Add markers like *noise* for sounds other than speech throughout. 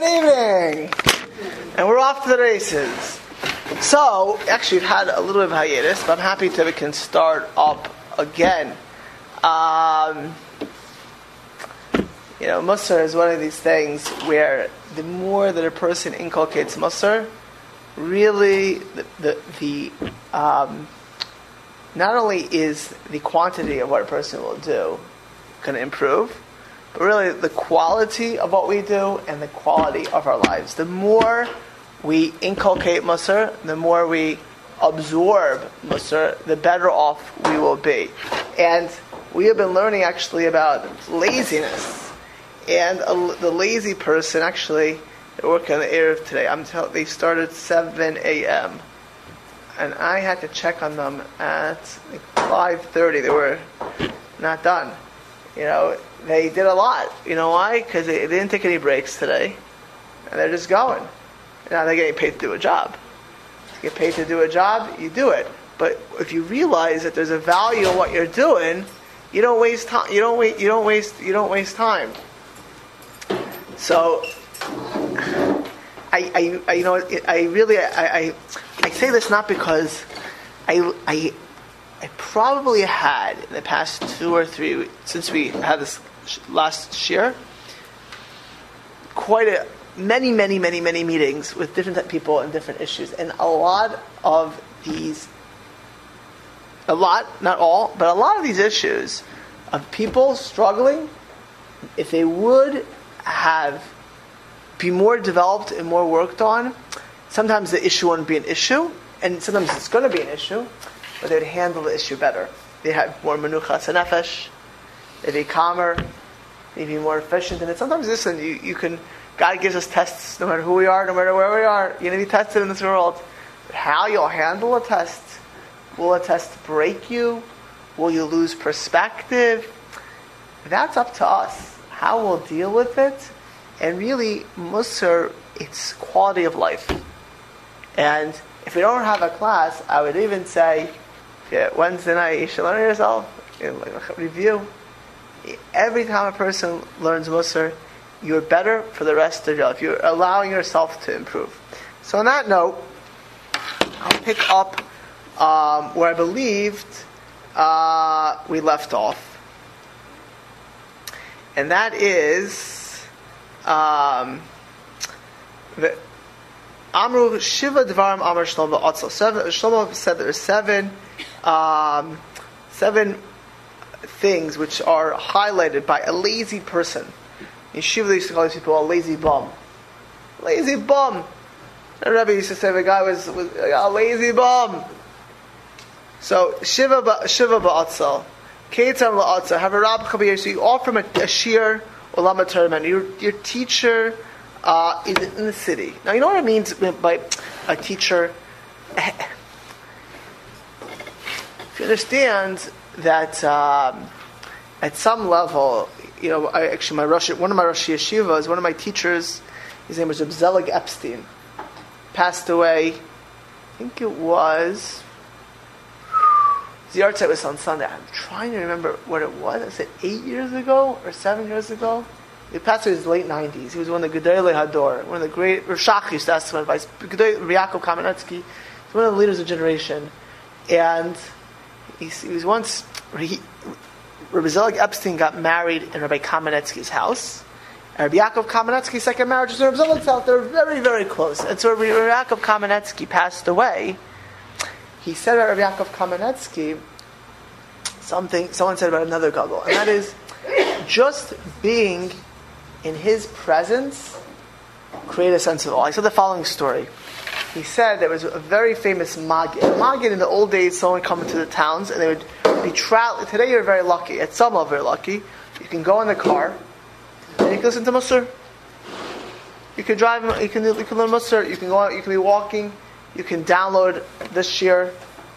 Good evening. And we're off to the races. So, actually, we've had a little bit of hiatus, but I'm happy that we can start up again. Um, you know, Musar is one of these things where the more that a person inculcates Musar, really the, the, the um, not only is the quantity of what a person will do going to improve, but really the quality of what we do and the quality of our lives. The more we inculcate Musar, the more we absorb Musar, the better off we will be. And we have been learning actually about laziness. And a, the lazy person actually, they work on the air of today. I'm tell, they started 7 a.m. And I had to check on them at like 5.30. They were not done. You know, they did a lot. You know why? Because they, they, didn't take any breaks today, and they're just going. Now they're getting paid to do a job. You get paid to do a job, you do it. But if you realize that there's a value in what you're doing, you don't waste time. You don't wait. You don't waste. You don't waste time. So, I, I, I you know, I really, I, I, I say this not because I, I I probably had in the past two or three since we had this last year quite a many many many many meetings with different people and different issues and a lot of these a lot not all but a lot of these issues of people struggling if they would have be more developed and more worked on sometimes the issue wouldn't be an issue and sometimes it's going to be an issue but they would handle the issue better. They had more menuchas nefesh. They'd be calmer. They'd be more efficient. And sometimes, listen, you, you can. God gives us tests no matter who we are, no matter where we are. You're going to be tested in this world. But how you'll handle a test. Will a test break you? Will you lose perspective? That's up to us. How we'll deal with it. And really, Musar, it's quality of life. And if we don't have a class, I would even say yeah, Wednesday night, you should learn yourself. You know, review. Every time a person learns Musar, you're better for the rest of your life. You're allowing yourself to improve. So, on that note, I'll pick up um, where I believed uh, we left off. And that is um, the Amru Shiva Dvarim Amr Shlomo Atzel. Shlomo said there are seven um, seven things which are highlighted by a lazy person. Yeshiva used to call these people a lazy bum. Lazy bum. The Rebbe used to say the guy was, was a lazy bum. So Shiva ba, Shiva ba'atzel, Ketam la'atzel. Have a rab kabir. So you offer him a, a shir or lama Your your teacher uh, is in the city. Now you know what it means by a teacher *laughs* if you understand that um, at some level, you know, I, actually, my Rosh, one of my Rosh Yeshivas, one of my teachers, his name was Zelig Epstein, passed away. I think it was. The yahrzeit was on Sunday. I'm trying to remember what it was. I said eight years ago or seven years ago. He passed away in his late 90s. He was one of the Gedolei Hador, one of the great. Rashach used to ask him advice. Yaakov Kamenetsky, one of the leaders of the generation. And he, he was once Rabbi Zelig Epstein got married in Rabbi Kamenetsky's house. Uh, Rabbi Yaakov Kamenetsky's second marriage was in Rabbi Zelig's house. They were very, very close. And so Rabbi Yaakov Kamenetsky passed away. He said about Rabbi Yaakov Kamenetsky something. Someone said about another gadol, and that is just being in his presence create a sense of awe. I said the following story he said there was a very famous Magid. Magid in the old days, someone come into the towns and they would be traveling. Today you're very lucky. At some level, very lucky. You can go in the car and you can listen to Musar. You can drive. You can you can learn Musar. You can go out. You can be walking. You can download this year.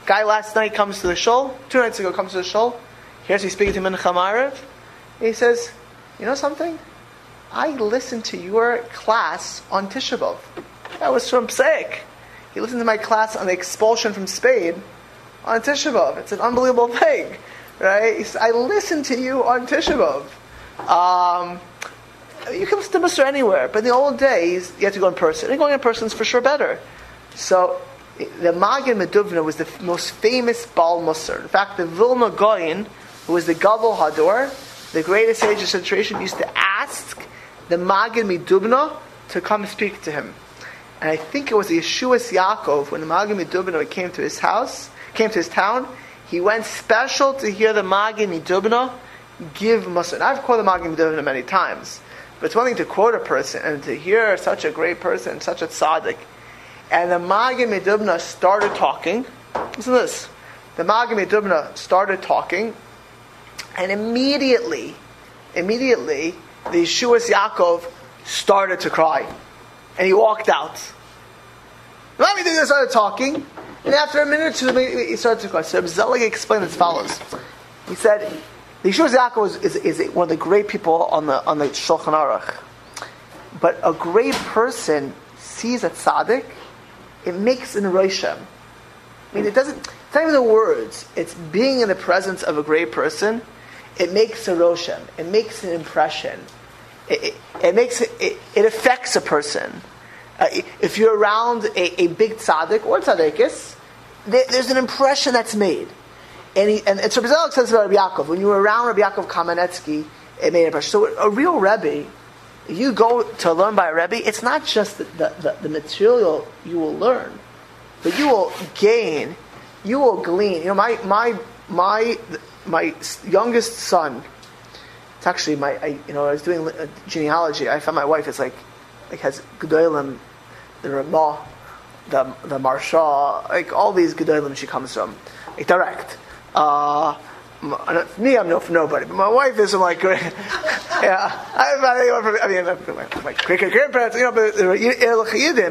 Guy last night comes to the shul. Two nights ago comes to the shul. Here's he speaking to him in Chamarav. He says, "You know something? I listened to your class on Tisha B'av." That was from Pseik. He listened to my class on the expulsion from Spain on Tisha B'Av. It's an unbelievable thing, right? Said, I listened to you on Tisha B'Av. Um, you can listen to Musar anywhere, but in the old days, you had to go in person. And going in person is for sure better. So, the Magid Medubna was the most famous Baal Musar. In fact, the Vilna Gaon, who was the Gadol Hador, the greatest sage of the tradition, used to ask the Magid Medubna to come speak to him. And I think it was Yeshuos Yaakov, when the Magid Medubna came to his house, came to his town, he went special to hear the Magid Medubna give Musar. I've quoted the Magid Medubna many times, but it's one thing to quote a person and to hear such a great person, such a tzaddik. And the Magid Medubna started talking. Listen to this. The Magid Medubna started talking, and immediately, immediately, the Yeshuos Yaakov started to cry. And he walked out. Let me think they started talking. And after a minute or two, he started to cry. So Zelig explained as follows. He said, the Yeshuos Yaakov is, is, is, one of the great people on the, on the Shulchan Aruch. But a great person sees a tzaddik, it makes an Roshem. I mean, it doesn't, it's not even the words. It's being in the presence of a great person. It makes a Roshem. It makes an impression. It, it, makes it, it, it affects a person. Uh, if you're around a, a big tzaddik or tzaddikis, there, there's an impression that's made. And, he, and, and so Bezalel says about Rabbi Yaakov, when you were around Rabbi Yaakov Kamenetsky, it made an impression. So a real Rebbe, you go to learn by a Rebbe, it's not just the, the, the, the material you will learn, but you will gain, you will glean. You know, my, my, my, my youngest son, it's actually my, I, you know, I was doing genealogy. I found my wife is like, like has Gedolim, the Ramah, the the Maharsha, like all these Gedolim she comes from, like direct. Uh, me, I'm no for nobody, but my wife is like, *laughs* yeah, I, I mean, my, my great grandparents, you know, but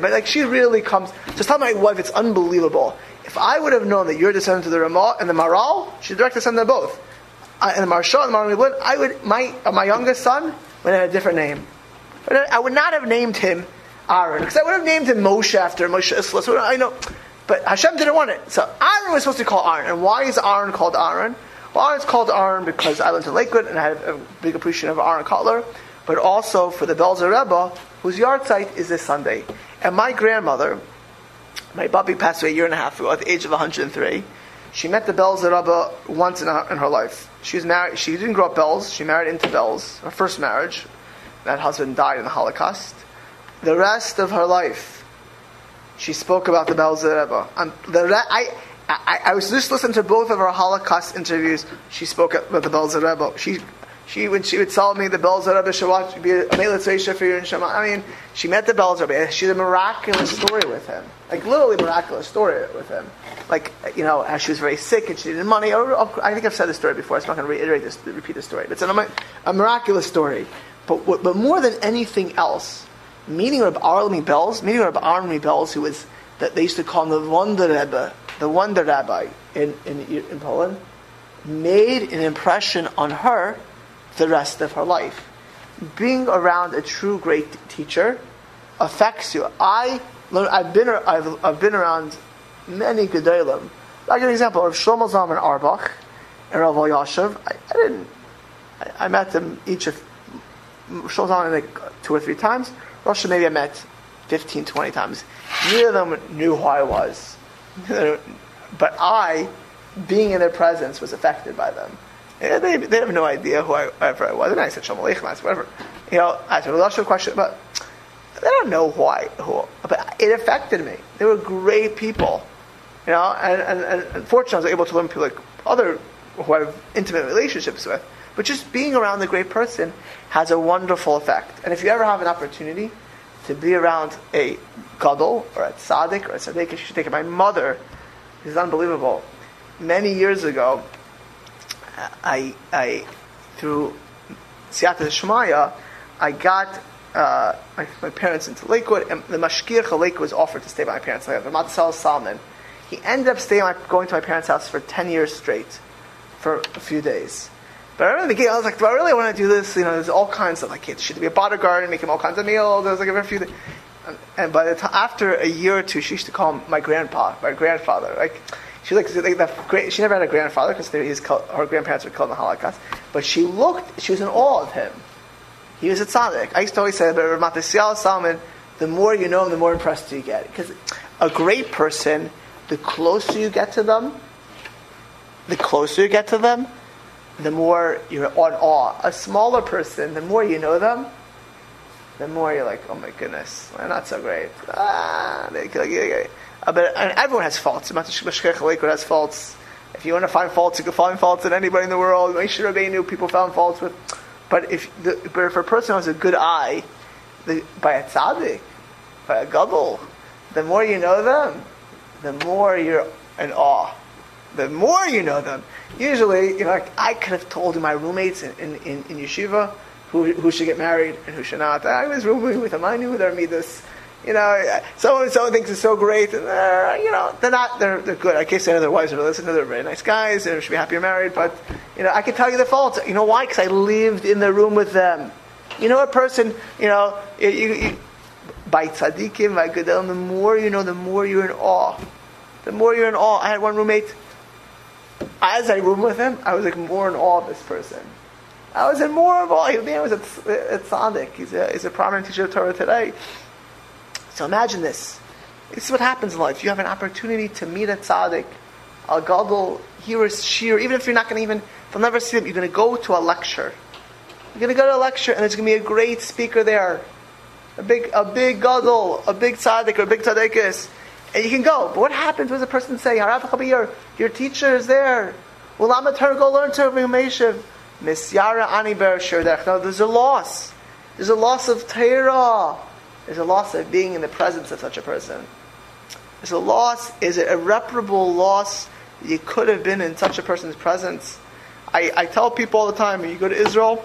but like she really comes. Just tell my wife, it's unbelievable. If I would have known that you're descendant of the Ramah and the Maharal, she's direct descendant of both. I, and the Maharsha and the Maharal I would my uh, my youngest son would have a different name. I would not have named him Aaron because I would have named him Moshe after Moshe Isserles. So I know, but Hashem didn't want it. So Aaron was supposed to call Aaron. And why is Aaron called Aaron? Well, Aaron's called Aaron because I lived in Lakewood and I had a big appreciation of Aaron Kotler, but also for the Belzer Rebbe, whose yahrzeit is this Sunday. And my grandmother, my Bobby passed away a year and a half ago at the age of 103. She met the Belzer Rebbe once in her, in her life. She was married. She didn't grow up Belz. She married into Belz. Her first marriage. That husband died in the Holocaust. The rest of her life, she spoke about the Belzer Rebbe. Um, the re- I, I, I, was just listening to both of her Holocaust interviews. She spoke about the Belzer Rebbe. She, she when she would tell me the Belzer Rebbe should watch be a for you and Shema. I mean, she met the Belzer Rebbe. She had a miraculous story with him, like literally miraculous story with him. Like you know, how she was very sick and she needed money. Oh, oh, I think I've said this story before. I'm not going to reiterate this, repeat the story. But it's a, a miraculous story. But, but more than anything else, meeting Rabbi Arlemi Belz, meeting Rabbi Arlemi Belz, who was that they used to call him the Wonder Rebbe, the Wonder Rabbi in, in, in Poland, made an impression on her the rest of her life. Being around a true great teacher affects you. I, I've been, I've, I've been around many Gedolim. I'll give an example of Shlomo Zalman Auerbach and Rav Yashiv. I, I didn't, I, I met them each of shows on like two or three times. Russia maybe I met 15, 20 times. Neither of them knew who I was. *laughs* but I, being in their presence, was affected by them. Yeah, they, they have no idea who I, whoever I was. And I said, Shalom Aleichem, whatever. You know, I asked a Russia question, but they don't know why, who, but it affected me. They were great people. You know, and, and, and unfortunately I was able to learn people like other who I have intimate relationships with. But just being around the great person has a wonderful effect. And if you ever have an opportunity to be around a gadol or a tzaddik or a tzaddik, you should take it. My mother is unbelievable. Many years ago, I, I through Siyata Shemaya, I got uh, my, my, parents into Lakewood, and the mashgiach of was offered to stay by my parents. The Matzal Salman. He ended up staying, going to my parents' house for 10 years straight for a few days. But I remember the I was like, do I really want to do this? You know, there's all kinds of like, kids should be a bodyguard and make him all kinds of meals. There was like a few. And, and by the time, after a year or two, she used to call him my grandpa, my grandfather. Like, she like, like that great, she never had a grandfather because her grandparents were killed in the Holocaust. But she looked, she was in awe of him. He was a tzaddik. I used to always say about Matisyahu Salomon, the more you know him, the more impressed you get. Because a great person, the closer you get to them, the closer you get to them, the more you're on awe. A smaller person, the more you know them, the more you're like, oh my goodness, they're not so great. Ah, uh, but and everyone has faults. has faults. If you want to find faults, you can find faults in anybody in the world. Make Moshe Rabbeinu, people found faults with. But if, the, but if a person has a good eye, the, by a tzaddik, by a gadol, the more you know them, the more you're in awe. The more you know them. Usually, you know, like I could have told my roommates in, in, in, in yeshiva who, who should get married and who should not. I was rooming with them. I knew their midas. You know, someone someone thinks it's so great, and they're, you know, they're not. They're, they're good. I can't say their wives are listen. They're very nice guys. They should be happy you're married. But you know, I can tell you the faults. You know why? Because I lived in the room with them. You know, a person. You know, by tzaddikim, by gedolim, the more you know, the more you're in awe. The more you're in awe. I had one roommate. As I roomed with him, I was like more in awe of this person. I was in more of awe. He was a tzaddik. He's a, he's a prominent teacher of Torah today. So imagine this. This is what happens in life. You have an opportunity to meet a tzaddik, a gadol, hear a shir, even if you're not going to even, you'll never see them, you're going to go to a lecture. You're going to go to a lecture, and there's going to be a great speaker there a big, a big gadol, a big tzaddik or a big tzaddikus, and you can go. But what happens when a person say, your, your teacher is there. Well, I'm a go learn to Meshiv. Misyara ani ber No, there's a loss. There's a loss of Torah. There's a loss of being in the presence of such a person. There's a loss, is an irreparable loss. You could have been in such a person's presence. I, I tell people all the time, when you go to Israel,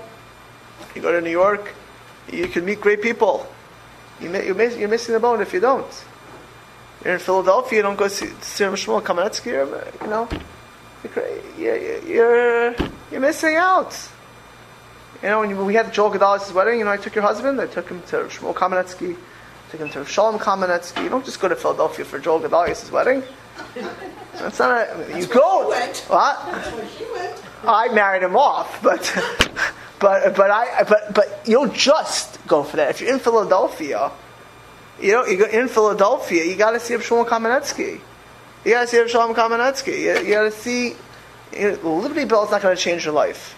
you go to New York, you can meet great people. You, are you're missing the boat if you don't. You're in Philadelphia, you don't go see, see Shmuel Kamenetsky, you know, you're, you're, you're missing out. You know, when we had Joel Gedalis' wedding, you know, I took your husband, I took him to Shmuel Kamenetsky, took him to Shalom Kamenetsky. You don't just go to Philadelphia for Joel Gedalis' wedding. That's not a, you go. What? I married him off, but *laughs* but but I but but you don't just go for that. If you're in Philadelphia, you know you go in Philadelphia, you got to see Shmuel Kamenetsky. You got to see Shalom Kamenetsky. You, you got to see. You know, Liberty Bell is not going to change your life.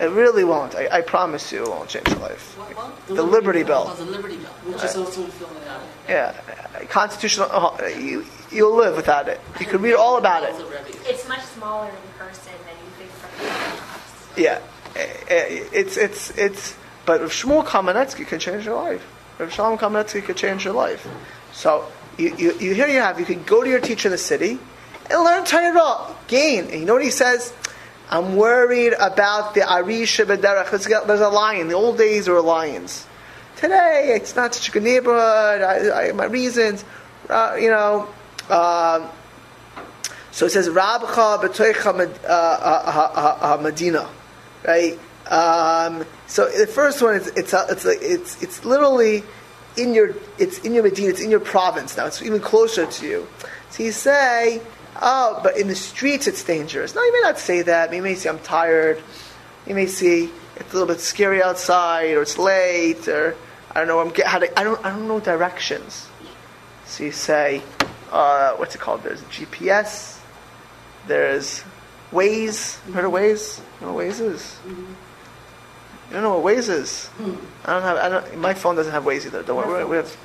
It really won't. I, I, promise you, it won't change your life. What, what? The, the, Liberty, Liberty Bell. Bell. Oh, the Liberty Bell, which right. is also filling out. Yeah, constitutional. Uh, you you'll live without it. You can read all about it. It's much smaller in person than you think from the Yeah, eh, eh, it's it's it's. But if Shmuel Kamenetsky can change your life, if Shalom Kamenetsky can change your life, so you, you, you here you have you can go to your teacher in the city and learn Torah, gain. And you know what he says? I'm worried about the Arish B'derech. There's a lion. The old days were lions. Today it's not such a good neighborhood. I, I, my reasons, uh, you know. Uh, so it says Rabcha b'toicha uh, Medina, right? Um, so the first one is it's it's it's it's literally in your it's in your Medina, it's in your province now. It's even closer to you. So you say, oh, but in the streets it's dangerous. No, you may not say that. You may say I'm tired. You may see it's a little bit scary outside, or it's late, or I don't know. I'm get, how to, I don't I don't know directions. So you say, uh, what's it called? There's GPS. There's Waze. You heard of Waze? You know what Waze is? Mm-hmm. You don't know what Waze is. I don't have. I don't. My phone doesn't have Waze either. Don't worry. We have.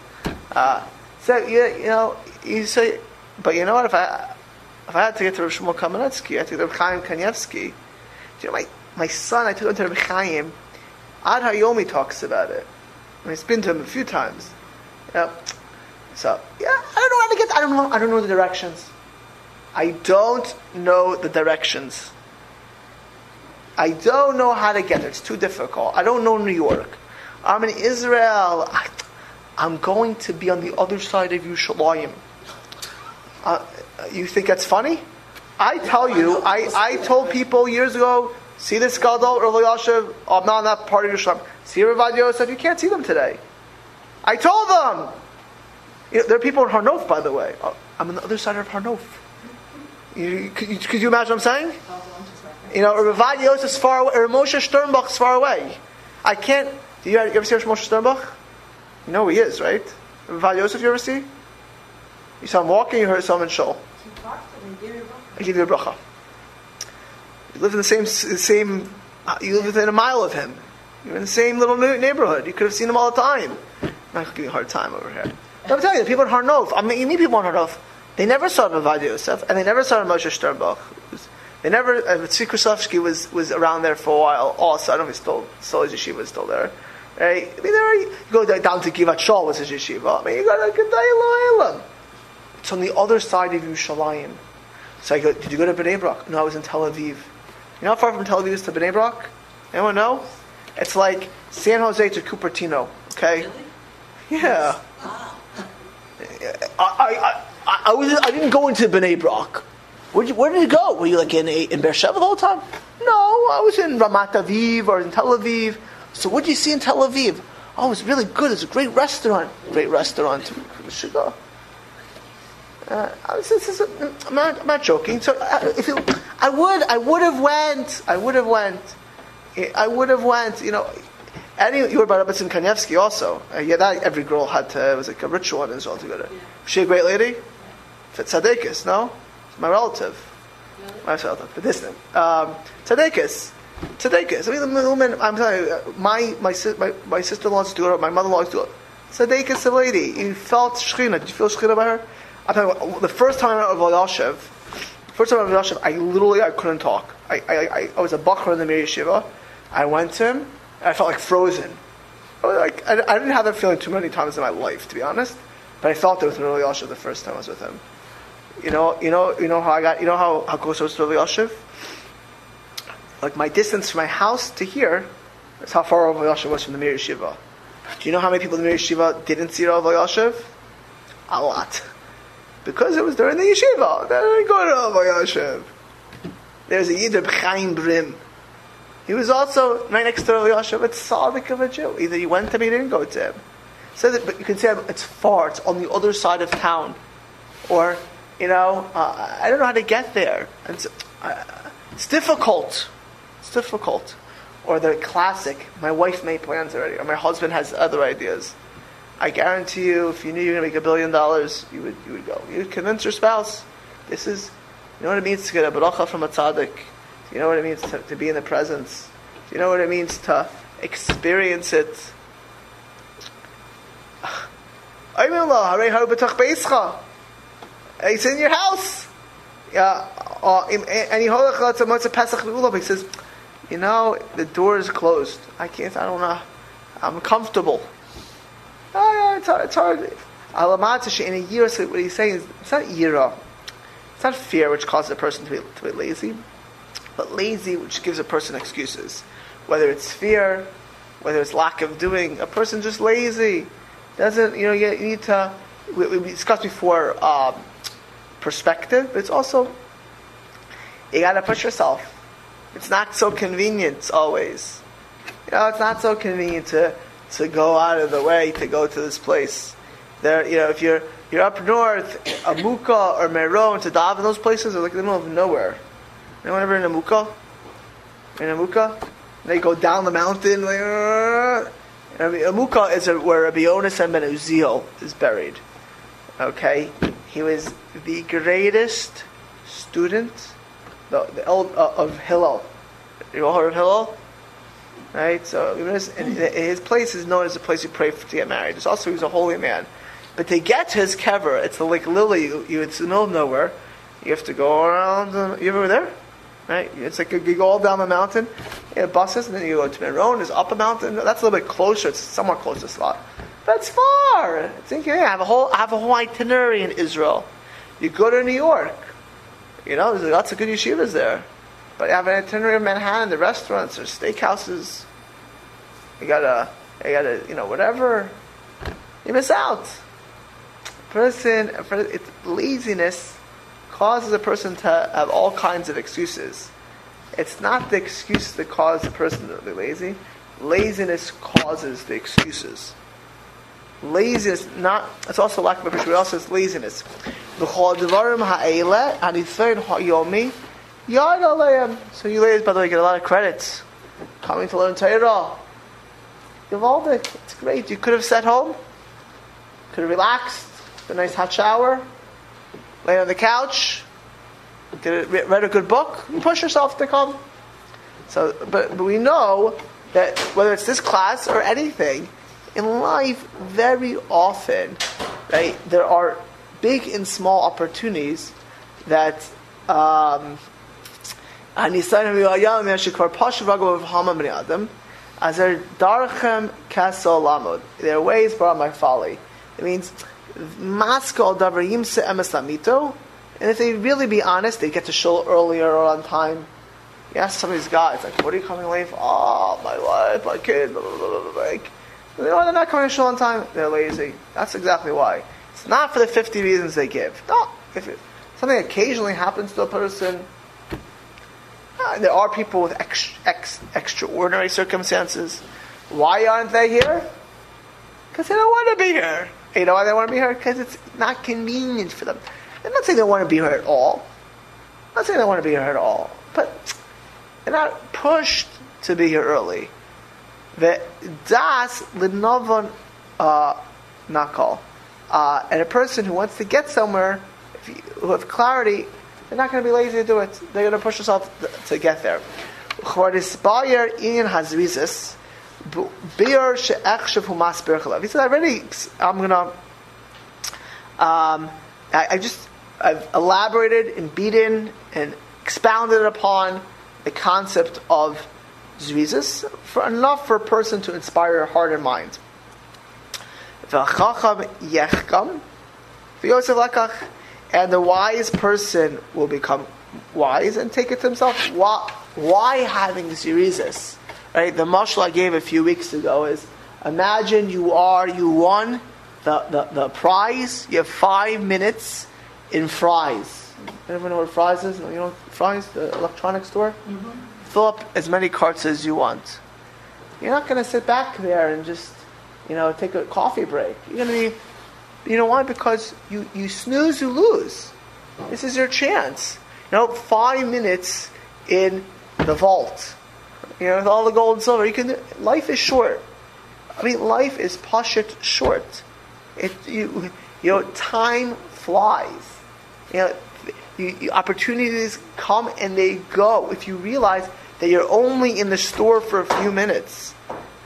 Uh, so you, you know you say, but you know what? If I if I had to get to Rav Shmuel Kamenetsky, I had to get to Rav Chaim. You know, my my son, I took him to Rav Chaim. Ad Hayomi talks about it. I mean, it's been to him a few times. Yeah. So yeah, I don't know how to get. I don't know. I don't know the directions. I don't know the directions. I don't know how to get there. It's too difficult. I don't know New York. I'm in Israel. I, am going to be on the other side of Yerushalayim. Uh, you think that's funny? I tell you, I, I told people years ago, see this Gadol, Rav Yashiv, I'm not that part of your Yerushalayim. See Rav Yosef, you can't see them today. I told them! You know, there are people in Har Nof, by the way. Uh, I'm on the other side of Har Nof. You, could, you, could you imagine what I'm saying? You know, Ravad Yosef is far away, or Moshe Sternbuch is far away. I can't. Do you, you ever see Moshe Sternbuch? You know who he is, right? Val Yosef, you ever see? You saw him walking, you heard someone shul. I give you a bracha. You live in the same, same. You live within a mile of him. You're in the same little neighborhood. You could have seen him all the time. I'm not giving you a hard time over here. But I'm telling you, people in Har Nof, I mean, you meet people in Har Nof, they never saw Bavad Yosef, and they never saw Moshe Sternbuch. They never, uh, was, was around there for a while also. I don't know if he's still, still his yeshiva is still there. Right? I mean, there, you go down to Givat Shaul was his yeshiva. I mean, you got a Gedai Elam. It's on the other side of Yerushalayim. So I go, did you go to Bnei Brak? No, I was in Tel Aviv. You know how far from Tel Aviv is to Bnei Brak? Anyone know? It's like San Jose to Cupertino. Okay? Really? Yeah. Wow. I, I, I, I, was, I didn't go into Bnei Brak. Where'd you, where did you go? Were you like in, in Beersheba the whole time? No, I was in Ramat Aviv or in Tel Aviv. So what did you see in Tel Aviv? Oh, it was really good. It's a great restaurant. Great restaurant. We should go. Uh, I was, this is a, I'm, not, I'm not joking. So uh, if it, I would, I would have went. I would have went. I would have went. You know, any you were about Rabbitzin Kanievsky also. Uh, yeah, that every girl had to. It was like a ritual in Israel to go to. Was she a great lady? Tzadekis, no, my relative. My relative, but distant. Um, Tzadekis. Tzadekis. I mean, the woman. I'm sorry. uh, my my my, my sister-in-law's daughter, my mother-in-law's daughter. Tzadekis, the lady. You felt shechina. Did you feel shechina by her? The first time with Yashiv, first time with Yashiv, I literally I couldn't talk. I I, I, was a bacher in the Mir Yeshiva. I went to him, and I felt like frozen. I, like, I, I didn't have that feeling too many times in my life, to be honest. But I felt it with Rabbi Yashiv the first time I was with him. You know, you know, you know how I got. You know how how close I was to Rabbi Yashiv. Like my distance from my house to here, that's how far Rabbi Yashiv was from the Mir Yeshiva. Do you know how many people in the Mir Yeshiva didn't see Rabbi Yashiv? A lot. Because it was during the yeshiva. They didn't go to Rabbi Yashiv. There's a Yidr Chaim Brim. He was also right next to Rabbi Yashiv. It's Sadik of a Jew. Either he went to him, or you didn't go to him. So that, but you can say it's far. It's on the other side of town, or you know, uh, I don't know how to get there. So, uh, it's difficult. It's difficult. Or the classic. My wife made plans already, or my husband has other ideas. I guarantee you, if you knew you were going to make a billion dollars, you would you would go. You would convince your spouse. This is, you know what it means to get a bracha from a tzaddik. You know what it means to, to be in the presence. You know what it means to experience it. *sighs* It's in your house. Yeah, uh, and he He says, you know, the door is closed. I can't. I don't know. I'm comfortable. Oh, it's hard. It's in a year, so what he's saying is, it's not yira. It's not fear which causes a person to be, to be lazy, but lazy which gives a person excuses. Whether it's fear, whether it's lack of doing, a person just lazy. Doesn't, you know, you need to, we, we discussed before, um, perspective, but it's also, you gotta push yourself. It's not so convenient always. You know, it's not so convenient to, to go out of the way to go to this place. There, you know, if you're you're up north, Amuka or Meron to Dav, those places are like in the middle of nowhere. Anyone ever in Amuka? In Amuka, they go down the mountain. Like, uh, Amuka is where Rabbi Yonasan Ben Uziel is buried. Okay, he was the greatest student the, the old, uh, of Hillel. You all heard of Hillel? Right? So his place is known as a place you pray for to get married. It's also he's a holy man. But to get to his kever, it's the Lake Lily. You, it's in the middle of nowhere. You have to go around. The, you ever there? Right? It's like you go all down the mountain. You have buses, and then you go to Meron. it's up a mountain. That's a little bit closer. It's somewhat close to Svat. But it's far. I think yeah, I have a whole I have a whole itinerary in Israel. You go to New York. You know, there's lots of good yeshivas there. But you have an itinerary of Manhattan, the restaurants, there's steakhouses. You gotta, you gotta, you know, whatever. You miss out. Person, it's laziness causes a person to have all kinds of excuses. It's not the excuse that causes a person to be lazy. Laziness causes the excuses. Laziness, not, it's also lack of appreciation, but also it's laziness. So you ladies, by the way, get a lot of credits coming to learn Torah. Givaldic, it's great. You could have sat home, could have relaxed, a nice hot shower, lay on the couch, did a, read a good book, you push yourself to come. So, but, but we know that whether it's this class or anything, in life, very often, right, there are big and small opportunities that um, Er lamod. Their ways brought my folly. It means And if they really be honest, they get to shul earlier or on time. Ask some of these guys, like, what are you coming late for? Oh, my wife, my kid, blah, blah, blah, blah, like, you know, they're not coming to shul on time. They're lazy. That's exactly why. It's not for the 50 reasons they give. No. If it, something occasionally happens to a person, uh, there are people with ex, ex, extraordinary circumstances. Why aren't they here? Because they don't want to be here. You know why they want to be here? Because it's not convenient for them. I'm not saying they want to be here at all. I'm not saying they want to be here at all. But they're not pushed to be here early. The das linovon uh, nakal. Uh, and a person who wants to get somewhere, if you, who have clarity, they're not going to be lazy to do it. They're going to push themselves to get there. He said, I already, I'm going to, um, I, I, just, I've elaborated and beaten and expounded upon the concept of zrizis for enough for a person to inspire heart and mind. And the wise person will become wise and take it to himself. Why, why having zrizis? Right? The mashal I gave a few weeks ago is imagine you are, you won the, the, the prize, you have five minutes in Fry's. Anyone know what Fry's is? You know Fry's, the electronic store? Mm-hmm. Fill up as many carts as you want. You're not going to sit back there and just, you know, take a coffee break. You're going to be you know why? Because you, you snooze, you lose. This is your chance. You know, five minutes in the vault. You know, with all the gold and silver, you can. Life is short. I mean, life is pashit short. It you you know, time flies. You know, you, you, opportunities come and they go. If you realize that you're only in the store for a few minutes,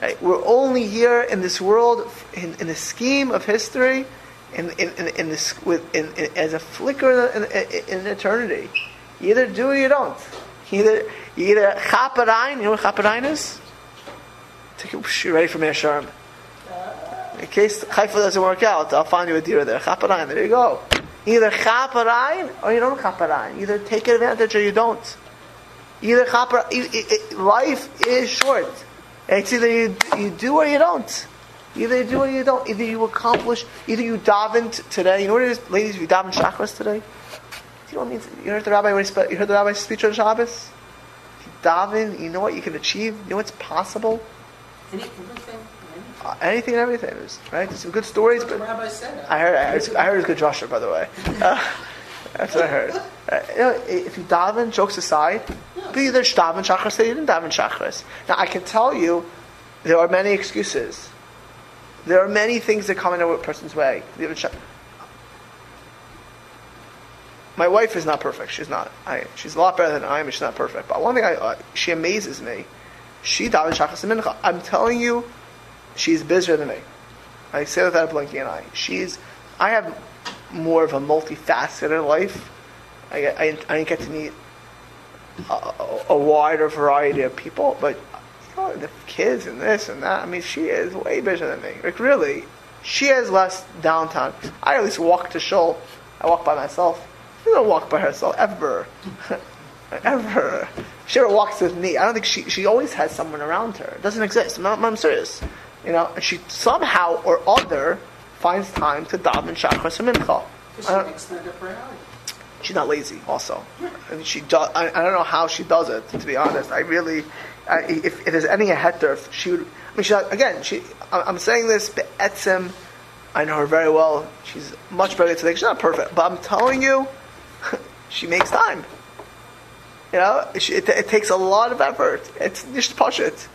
right? We're only here in this world in, in the scheme of history in, in, in, in this, with, in, in, as a flicker in, in, in, eternity. You either do or you don't. You either, you either chaparain, you know what chaparain is? Take it, you ready for Meir Sharm. Uh. In case Haifa doesn't work out, I'll find you a deer there. Chaparain, there you go. Either chaparain or you don't chaparain. Either take advantage or you don't. Either chaparain, life is short. It's either you, you do or you don't. Either you do or you don't. Either you accomplish, either you daven today. You know what it is, ladies? You daven chakras today. You know what means? You heard the rabbi. You heard the rabbi's speech on Shabbos. If you daven, you know what you can achieve. You know what's possible. Anything. Uh, anything and everything, right? Some good stories, but I heard, I heard, I heard it's good Joshua, by the way. *laughs* Uh, that's what I heard. Uh, you know, if you daven, jokes aside, be either daven chakras or you didn't daven chakras. Now, I can tell you, there are many excuses. There are many things that come in a person's way. My wife is not perfect. She's not. I, she's a lot better than I am. She's not perfect. But one thing I, uh, she amazes me. She daven shachas mincha. I'm telling you, she's busier than me. I say that without blinking an eye. She's. I have more of a multifaceted life. I, I, I get to meet a, a wider variety of people, but oh, the kids and this and that. I mean, she is way bigger than me. Like, really, she has less downtime. I at least walk to shul. I walk by myself. She don't walk by herself ever, *laughs* ever. She ever walks with me. I don't think she. She always has someone around her. It doesn't exist. I'm, I'm serious. You know, and she somehow or other finds time to daven shachas and mincha. She's not lazy. Also, I mean, she does. I, I don't know how she does it. To be honest, I really if, if, there's any heter, she would. I mean, she again. She. I'm saying this etzem. I know her very well. She's much better today. She's not perfect, but I'm telling you, *laughs* she makes time. You know, she, it, it, takes a lot of effort. It's just push it.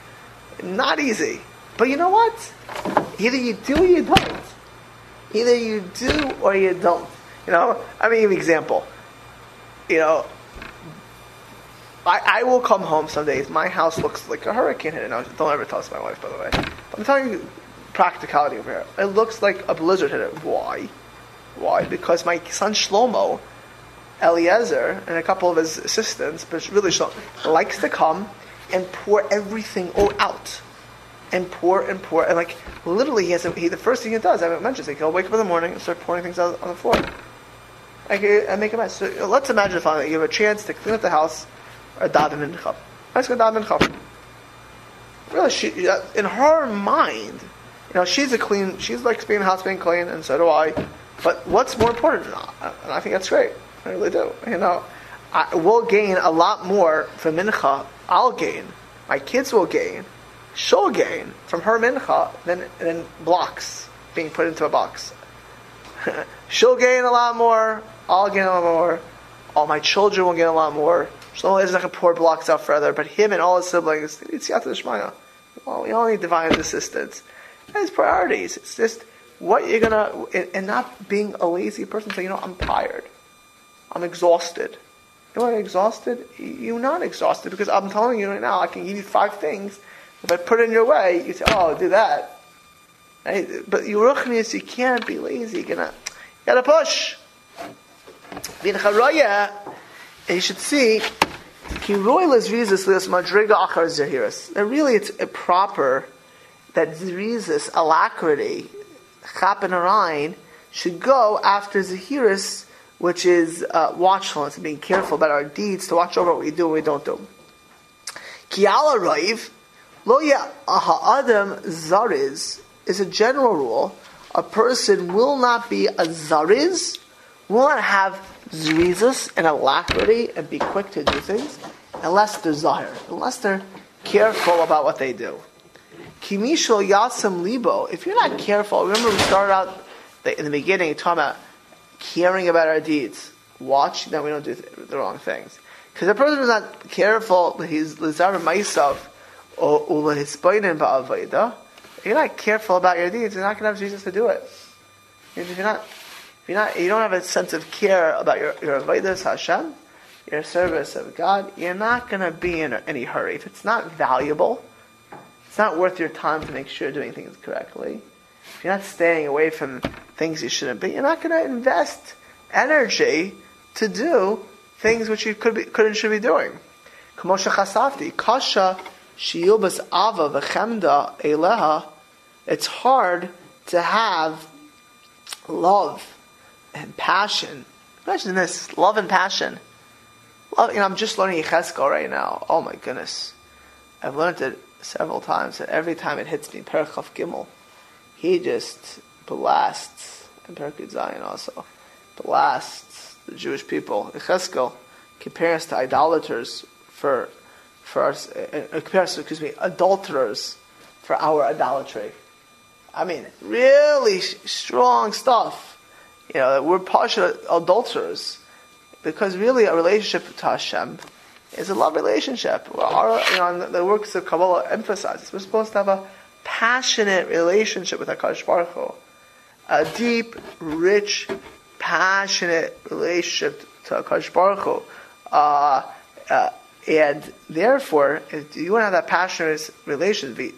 Not easy. But you know what? Either you do or you don't. Either you do or you don't. You know, I mean, an example. You know, I, I will come home some days. My house looks like a hurricane hit. No, don't ever tell us my wife, by the way. But I'm telling you practicality over here. It looks like a blizzard hit it. Why? Why? Because my son Shlomo, Eliezer, and a couple of his assistants, but really Shlomo, likes to come and pour everything all out. And pour and pour. And like, literally, he has a, he, the first thing he does, I haven't mentioned, like, he'll wake up in the morning and start pouring things out on the floor. Like, and make a mess. So let's imagine if you have a chance to clean up the house or daven mincha. Let's go daven mincha. Really, she, in her mind, you know, she's a clean, she's like being house being clean, and so do I. But what's more important? Than that? And I think that's great. I really do. You know, I will gain a lot more from mincha. I'll gain. My kids will gain. She'll gain from her mincha than, than blocks being put into a box. *laughs* She'll gain a lot more. I'll gain a lot more. All my children will gain a lot more. Shlomo to pour blocks out further, but him and all his siblings, need siyata d'shmaya. Well, we all need divine assistance. His priorities. It's just what you're gonna, and not being a lazy person. Saying, you know, I'm tired. I'm exhausted. You know, exhausted. You're not exhausted because I'm telling you right now. I can give you five things. If I put it in your way, you say, "Oh, do that." Right? But you ruchnius, you can't be lazy. You're gonna, you gotta push. And you should see, Kiroilas Rizis Lias Madriga Achar Zahiris. And really, it's proper that Zrizis, alacrity, Chapen should go after Zahiris, which is uh, watchfulness, being careful about our deeds, to watch over what we do and we don't do. Kiala Raiv, Loya Aha Zariz, is a general rule. A person will not be a Zariz, will not have zrizus and alacrity and be quick to do things unless zahir, unless they're careful about what they do. Kimishal yasam libo. If you're not careful, remember we started out in the beginning talking about caring about our deeds. Watch that we don't do the wrong things. Because the person is not careful, he's lizar ma'isav or ulehisbainim ba'avayda. If you're not careful about your deeds, you're not going to have Jesus to do it. If you're not you're not, you don't have a sense of care about your your avodas Hashem, your service of God, you're not going to be in any hurry. If it's not valuable, it's not worth your time to make sure you're doing things correctly. If you're not staying away from things you shouldn't be, you're not going to invest energy to do things which you could be, could and should be doing. Kamosha chasafti, kasha ava v'chemda eleha. It's hard to have love and passion. Imagine this love and passion. Love, you know, I'm just learning Yecheskel right now. Oh my goodness. I've learned it several times, and every time it hits me, Perachov Gimel, he just blasts, and Perachid Zion also, blasts the Jewish people. Yecheskel compares to idolaters for, for us, uh, uh, compares to, excuse me, adulterers for our idolatry. I mean, really strong stuff you know, we're partial adulterers because really a relationship to Hashem is a love relationship. Our, you know, the works of Kabbalah emphasizes we're supposed to have a passionate relationship with Hakadosh Baruch Hu, a deep, rich, passionate relationship to Hakadosh Baruch Hu. Uh, uh, and therefore, if you want to have that passionate relationship,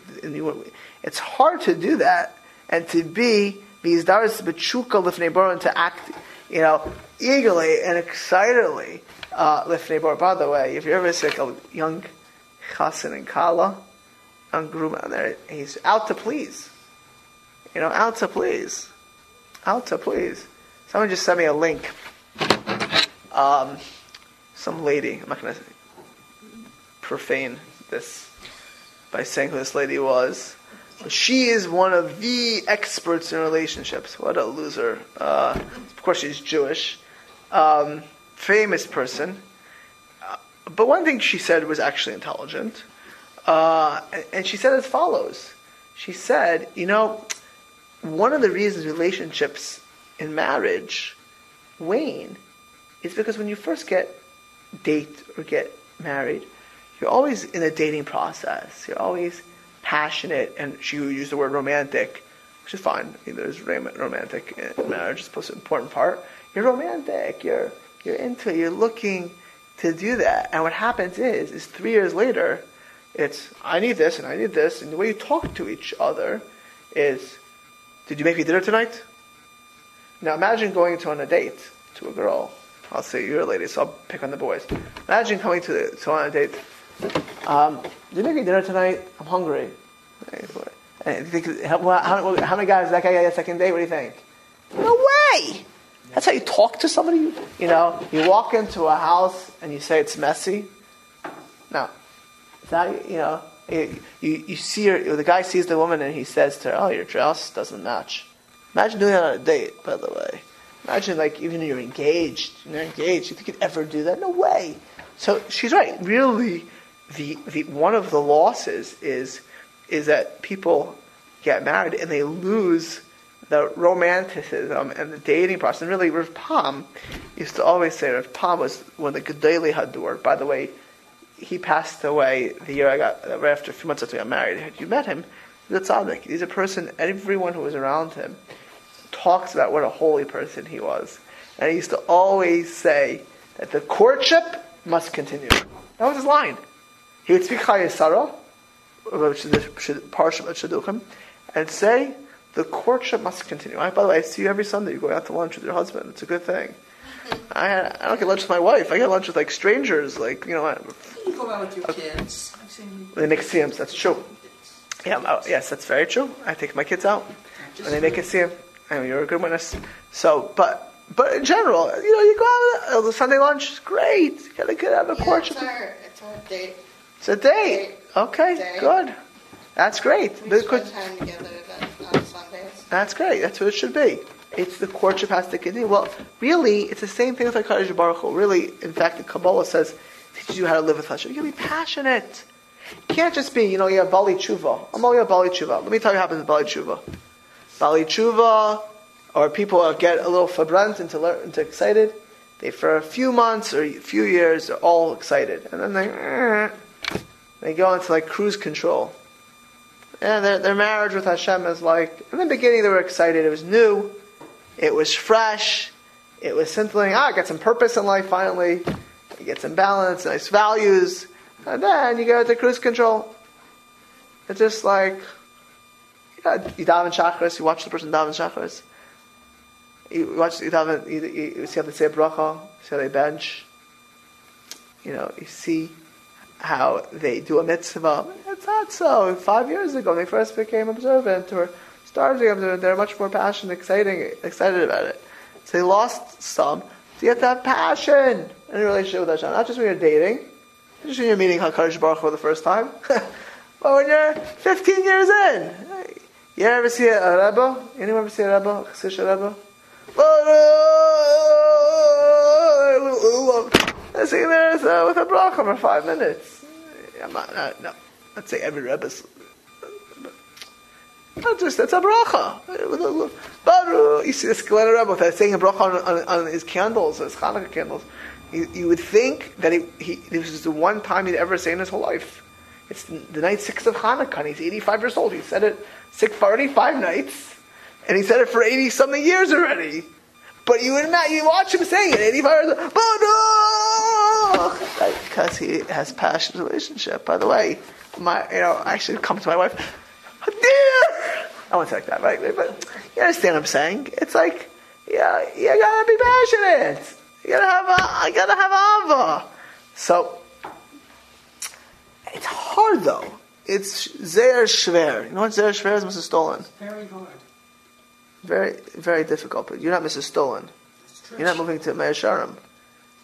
it's hard to do that and to be Vizdaris b'tshuka lifnei bor and to act, you know, eagerly and excitedly uh, lifnei bor. By the way, if you're ever sick, a young chassan and kala, young groom out there, he's out to please. You know, out to please, out to please. Someone just sent me a link. Um, some lady. I'm not going to profane this by saying who this lady was. She is one of the experts in relationships. What a loser. Uh, of course, she's Jewish. Um, famous person. Uh, but one thing she said was actually intelligent. Uh, and she said as follows She said, you know, one of the reasons relationships in marriage wane is because when you first get date or get married, you're always in a dating process. You're always passionate, and she used the word romantic, which is fine. I mean, there's romantic in marriage; it's supposed to be an important part. You're romantic. You're you're into it. You're looking to do that. And what happens is, is three years later, it's I need this and I need this, and the way you talk to each other is, did you make me dinner tonight? Now imagine going to on a date to a girl. I'll say you're a lady, so I'll pick on the boys. Imagine coming to, the, to on a date. Um, you make me dinner tonight? I'm hungry. How, how many guys that guy got a second date? What do you think? No way! That's how you talk to somebody. You know, you walk into a house and you say it's messy. No, that you know, you, you, you see her. The guy sees the woman and he says to her, "Oh, your dress doesn't match." Imagine doing that on a date. By the way, imagine like even you're engaged, you're engaged. You think you'd ever do that? No way. So she's right. Really, the, the one of the losses is is that people get married and they lose the romanticism and the dating process. And really, Rav Pam used to always say Rav Pam was one of the Gedolei Hador. By the way, he passed away the year I got, right after a few months after I got married. Had you met him? He's tzaddik. He's a person, everyone who was around him talks about what a holy person he was. And he used to always say that the courtship must continue. That was his line. He would speak Chayei Sarah, which is the Parsha of Shidduchim, and say, the courtship must continue. I, by the way, I see you every Sunday. You go out to lunch with your husband. It's a good thing. *laughs* I, I don't get lunch with my wife. I get lunch with like strangers. Like you know, You go out with your kids. I've seen you. they make siyams. That's true. Yeah, uh, yes, that's very true. I take my kids out and they make a siyam. I mean, you're a good witness. So, but but in general, you know, you go out uh, the Sunday lunch. is Great. You gotta get have a Yeah, courtship. it's our, it's our date. It's a date. Okay, good. That's great. We spend time together on Sundays. That's great. That's what it should be. It's the courtship has to continue. Well, really, it's the same thing with HaKadosh Baruch Hu. Really, in fact, the Kabbalah says, teaches you how to live with Hashem. You gotta be passionate. You can't just be, you know, you have Bali Tshuva. I'm only a Bali Tshuva. Let me tell you what happens with Bali Tshuva. Bali Tshuva, or people get a little fabrant into, into excited. They, for a few months or a few years, they're all excited. And then they, eh, they go into like cruise control. And their, their marriage with Hashem is like, in the beginning they were excited. It was new. It was fresh. It was scintillating. Ah, I got some purpose in life finally. You get some balance, nice values. And then you go to cruise control. It's just like, you, got, you daven shacharis, you watch the person daven shacharis. You watch, you daven, you, you, see how they say bracha, see how they bench. You know, you see how they do a mitzvah. It's not so. Five years ago, when they first became observant or started observant, they're much more passionate, exciting, excited about it. So they lost some. So you have to have passion in a relationship with Hashem, not just when you're dating, not just when you're meeting Hakadosh Baruch Hu for the first time, *laughs* but when you're 15 years in. You ever see a, Rebbe? Anyone ever see a Rebbe? A Rebbe? I'm sitting there with a, bracha for five minutes. I'm not, not, no, I'd say every Rebbe's. Not just, that's a bracha. Baruch, you see this Glen Rebbe with that saying a bracha on, on, on his candles, his Hanukkah candles. You, you would think that he, he, this is the one time he'd ever say in his whole life. It's the night six of Hanukkah, and he's 85 years old. He said it six, 45 nights, and he said it for 80 something years already. But you would not, you watch him saying it 85 years old. Because he has passionate relationship. By the way, my, you know, I actually come to my wife, dear! I won't say like that, right? But you understand what I'm saying? It's like, yeah, you gotta be passionate. You gotta have a, you gotta have ava. So, it's hard though. It's Zer Schwer. You know what Zer Schwer is, Mrs. Stolen? Very hard. Very, very difficult. But you're not Mrs. Stolen. You're not moving to Meir.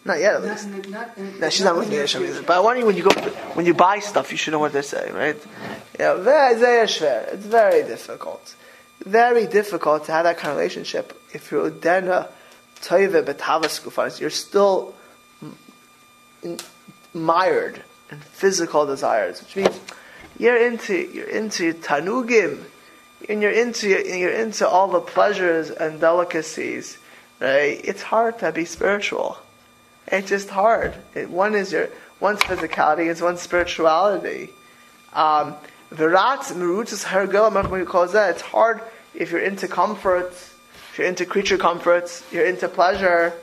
Not yet, at least. not, not, No, she's not moving to Meir. But I want you when you go, when you buy stuff, you should know what they say, right? Yeah, very Zer Shver. It's very difficult. Very difficult to have that kind of relationship if you're Udena Toive Betavas Kufanis. You're still mired in physical desires, which means you're into you're into tanugim, and you're into you're into all the pleasures and delicacies, right? It's hard to be spiritual. It's just hard. It, one is your one's physicality, it's one's spirituality. Um, Virat merutzas hergel It's hard if you're into comforts, if you're into creature comforts, you're into pleasure,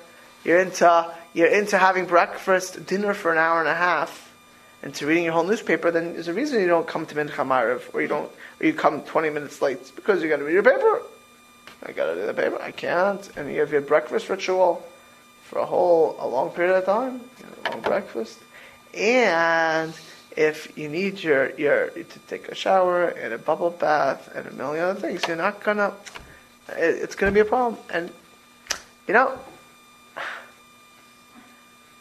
you're into you're into having breakfast, dinner for an hour and a half, and to reading your whole newspaper. Then there's a reason you don't come to Mincha Mariv, or you don't, or you come 20 minutes late because you got to read your paper. I got to read the paper. I can't. And you have your breakfast ritual for a whole a long period of time, a long breakfast, and if you need your, your to take a shower and a bubble bath and a million other things, you're not gonna. It, it's gonna be a problem. And you know,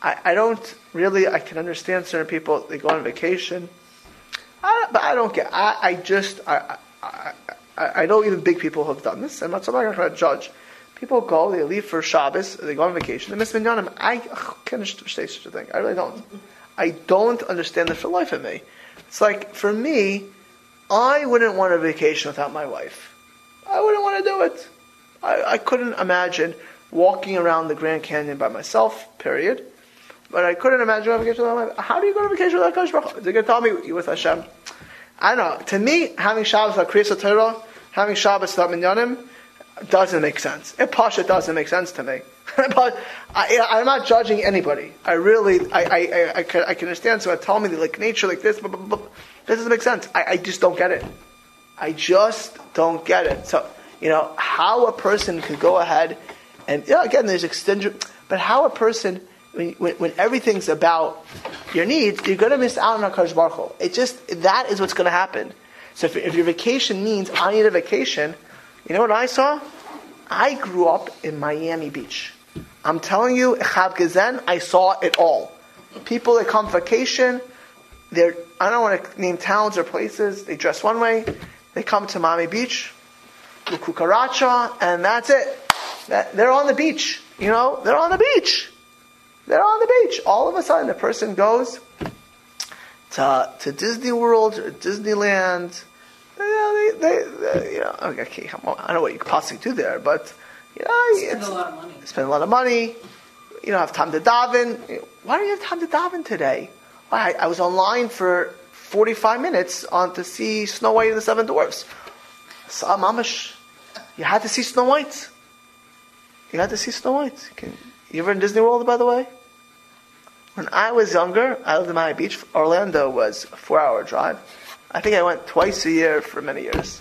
I, I don't really. I can understand certain people. They go on vacation, I, but I don't get. I, I just. I, I, I, I know even big people have done this. I'm not so I'm not going to judge. People go, they leave for Shabbos, they go on vacation, they miss minyanim. I can't understand such a thing. I really don't. I don't understand it for life of me. It's like, for me, I wouldn't want a vacation without my wife. I wouldn't want to do it. I, I couldn't imagine walking around the Grand Canyon by myself, period. But I couldn't imagine going on vacation without my. How do you go on vacation without Kosh Baruch They're going to tell me you with Hashem. I don't know. To me, having Shabbos without Kriyas Torah, having Shabbos without Minyanim, doesn't make sense. It Pasha doesn't make sense to me. *laughs* but I, am not judging anybody. I really, I, I, I, I, can, I can understand. So tell me like nature like this, this doesn't make sense. I, I just don't get it. I just don't get it. So you know how a person could go ahead and yeah, again, there's extension, but how a person when, when, when, everything's about your needs, you're going to miss out on Hakadosh Baruch Hu. It just that is what's going to happen. So if, if your vacation means I need a vacation, you know what I saw? I grew up in Miami Beach. I'm telling you, Echad Gezen, I saw it all. People that come vacation, they're, I don't want to name towns or places, they dress one way, they come to Miami Beach, Kukaracha, and that's it. That, they're on the beach, you know, they're on the beach. They're on the beach. All of a sudden, a person goes to, to Disney World or Disneyland. You know, they, they, they, you know, okay, I don't know what you could possibly do there, but you know, spend a lot of money. Spend a lot of money. You don't have time to daven. Why do you have time to daven today? I, I was online for 45 minutes on to see Snow White and the Seven Dwarfs. Saw ah, Mamish. You had to see Snow White. You had to see Snow White. Can, you ever in Disney World, by the way? When I was younger, I lived in Miami Beach. Orlando was a four-hour drive. I think I went twice a year for many years.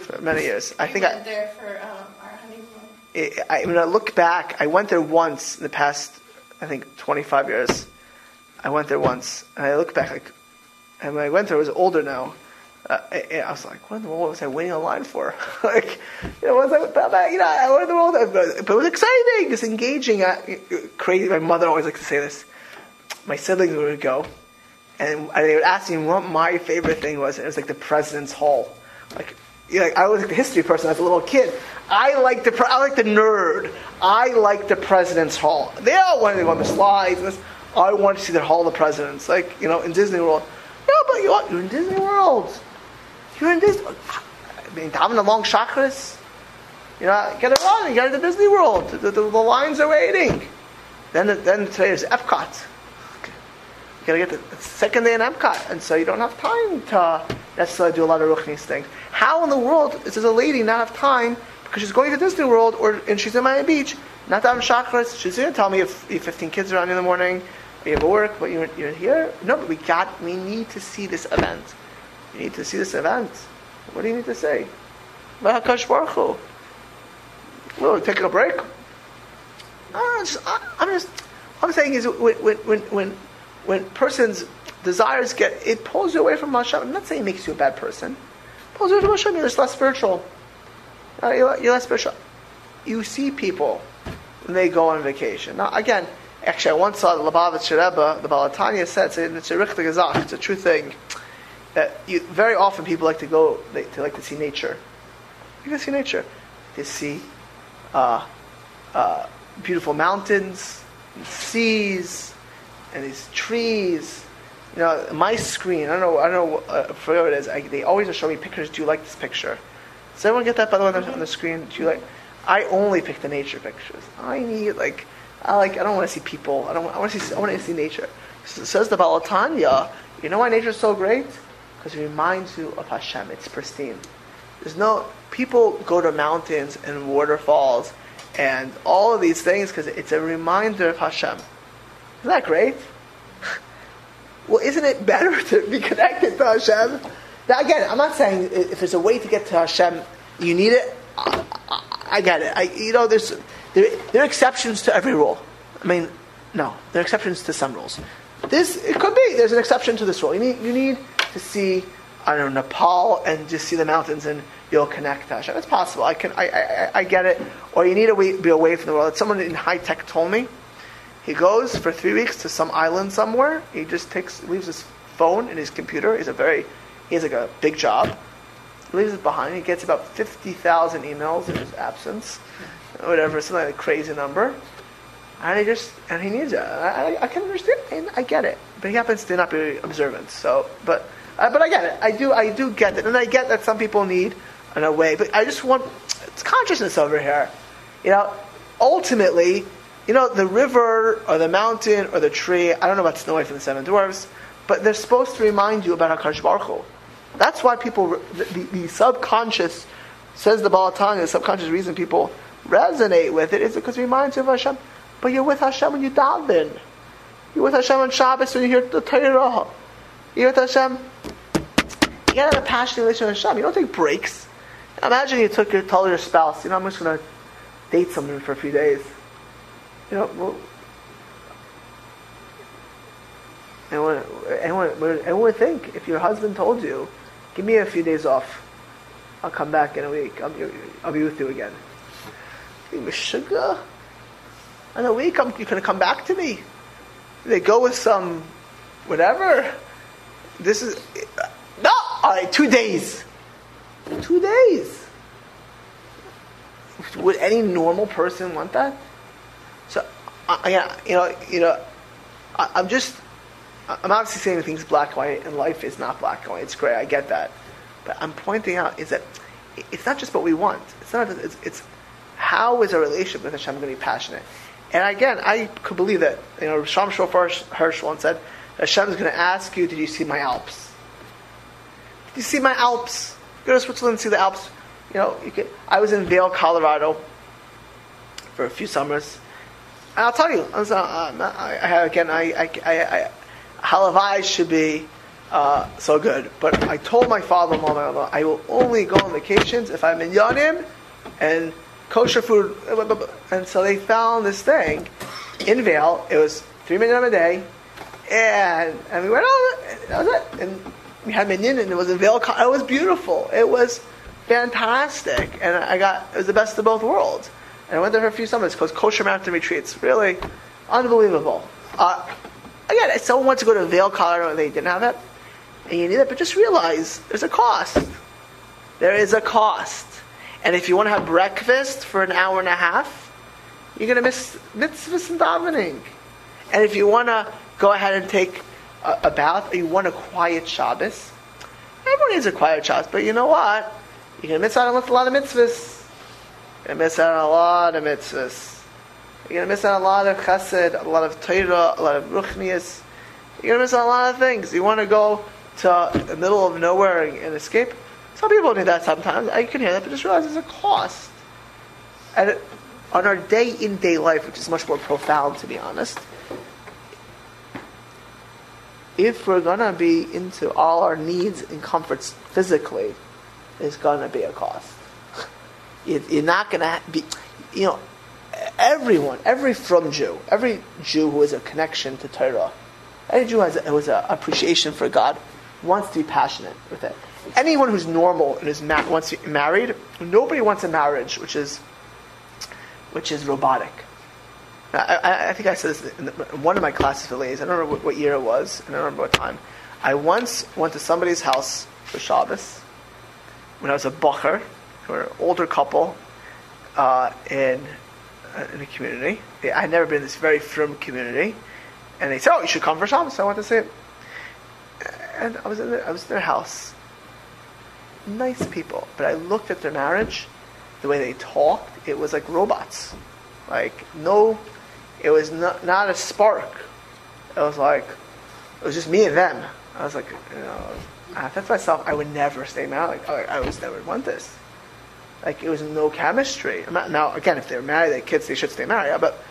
For many years, I think I went there for um, our honeymoon. It, I, when I look back, I went there once in the past, I think, 25 years. I went there once, and I look back like, and when I went there, I was older now. Uh, I, I, was like, what in the world was I waiting in line for? *laughs* like, you know, what was I, you know, what in the world? But it was exciting, it's engaging. Uh, crazy. My mother always likes to say this my siblings would go, and they would ask me what my favorite thing was. And it was like the President's Hall. Like, you know, like I was like the history person as a little kid. I like the I like the nerd. I like the President's Hall. They all wanted to go on the slides. I wanted to see the Hall of the Presidents, like you know, in Disney World. Yeah, but you are, you're in Disney World. You're in Disney. I mean, having a long shacharis. You know, get it on. You got to Disney World. The, the, the, lines are waiting. Then, then today is Epcot. You gotta get the second day in Epcot, and so you don't have time to necessarily do a lot of ruchnis things. How in the world does a lady not have time because she's going to Disney World or and she's in Miami Beach, not have shacharis? She's gonna tell me if you have 15 kids around you in the morning, you have work, but you're, you're here. No, but we got, we need to see this event. We need to see this event. What do you need to say? Hakadosh Baruch. Well, taking a break. I'm just, I'm just, I'm saying is when, when, when when person's desires get, it pulls you away from Hashem. I'm not saying it makes you a bad person. It pulls you away from Hashem. You're just less spiritual. Uh, you're, you're, less spiritual. You see people when they go on vacation. Now, again, actually, I once saw the Lubavitch Rebbe, the Baal HaTanya said, it's a richtig gazach, it's a true thing. That you, very often people like to go, they, they like to see nature. You can see nature. They see uh, uh, beautiful mountains, seas, and these trees. You know, my screen. I don't know. I don't know. Uh, for it is, I, they always show me pictures. Do you like this picture? Does everyone get that by the way on the, screen? Do you like? I only pick the nature pictures. I need like, I like. I don't want to see people. I don't. I want to see. I want to see nature. So, says the Baal HaTanya. You know why nature is so great? because it reminds you of Hashem. It's pristine. There's no people go to mountains and waterfalls and all of these things because it's a reminder of Hashem. Isn't that great? well, isn't it better to be connected to Hashem? Now, again, I'm not saying if there's a way to get to Hashem, you need it. I, I, I get it. I, you know, there's there, there are exceptions to every rule. I mean, no, there are exceptions to some rules. This it could be. There's an exception to this rule. You need you need to see I don't know Nepal and just see the mountains and you'll connect to Hashem. It's possible. I can I, I, I get it. Or you need to be away from the world. Someone in high tech told me. He goes for three weeks to some island somewhere. He just takes leaves his phone and his computer. He's a very he has like a big job. He Leaves it behind. He gets about fifty thousand emails in his absence, whatever, something like a crazy number. And he just and he needs it. I, I, can understand. I get it, but he happens to not be observant. So, but uh, but I get it. I do I do get it, and I get that some people need in a way. But I just want it's consciousness over here. You know, ultimately, you know, the river or the mountain or the tree. I don't know about Snow White and the Seven Dwarfs, but they're supposed to remind you about Hakadosh Baruch Hu. That's why people, the, the, the subconscious, says the Baal HaTanya, the subconscious reason people resonate with it is because it reminds you of Hashem. But you're with Hashem when you daven. You're with Hashem on Shabbos when you hear the Torah. You're with Hashem. You gotta have a passionate relationship with Hashem. You don't take breaks. Imagine you took your, told your spouse, you know, I'm just gonna date someone for a few days. You know, well, anyone, anyone, anyone would think if your husband told you, give me a few days off, I'll come back in a week, I'll, I'll be with you again. You sugar? In a week, I'm, you're to come back to me. They go with some whatever. This is no. All right, two days. Two days. Would any normal person want that? I, yeah, you know, you know, I, I'm just, I'm obviously saying things black and white, and life is not black and white. It's gray. I get that, but I'm pointing out is that it's not just what we want. It's not. It's, it's how is our relationship with Hashem going to be passionate? And again, I could believe that. You know, Shimshon Raphael Hirsch once said, Hashem is going to ask you, did you see my Alps? Did you see my Alps? Go to Switzerland and see the Alps. You know, you could, I was in Vail, Colorado for a few summers. And I'll tell you, I, was, uh, I, I, again, I, I, I, Halavai should be uh, so good. But I told my father-in-law, I will only go on vacations if I'm in Yanim and kosher food. And so they found this thing in Vail. It was three minutes a day. And, and we went, oh, that was it. And we had minyan and it was in Vail. It was beautiful. It was fantastic. And I got, it was the best of both worlds. And I went there for a few summers called Kosher Mountain Retreats. Really unbelievable. Uh, again, if someone wants to go to Vail, Colorado, and they didn't have that, and you need it, but just realize there's a cost. There is a cost. And if you want to have breakfast for an hour and a half, you're going to miss mitzvahs and davening. And if you want to go ahead and take a, a bath, or you want a quiet Shabbos, everyone needs a quiet Shabbos, but you know what? You're going to miss out on a lot of mitzvahs. You're going to miss out on a lot of mitzvahs. You're going to miss out on a lot of chesed, a lot of Torah, a lot of ruchnias. You're going to miss out on a lot of things. You want to go to the middle of nowhere and, escape? Some people do that sometimes. I can hear that, but just realize there's a cost. And on our day in day life, which is much more profound, to be honest, if we're gonna be into all our needs and comforts physically, there's gonna be a cost. You're not gonna be, you know, everyone, every from Jew, every Jew who has a connection to Torah, every Jew has a, who has an appreciation for God, wants to be passionate with it anyone who's normal and is ma- wants to be married, nobody wants a marriage which is which is robotic. I, I, think I said this in, one of my classes for ladies. I don't remember what, year it was. And I don't remember what time. I once went to somebody's house for Shabbos when I was a bacher, were an older couple uh, in uh, in a community. I had never been in this very firm community, and they said, "Oh, you should come for Shabbos." I went to see it, and I was in the, I was in their house, nice people. But I looked at their marriage, the way they talked, it was like robots. Like, no, it was not, not a spark. It was like, it was just me and them. I was like, you know, I thought to myself, I would never stay married. Like, oh, I always never want this. Like, it was no chemistry. Now, again, if they're married, they have kids, they should stay married. But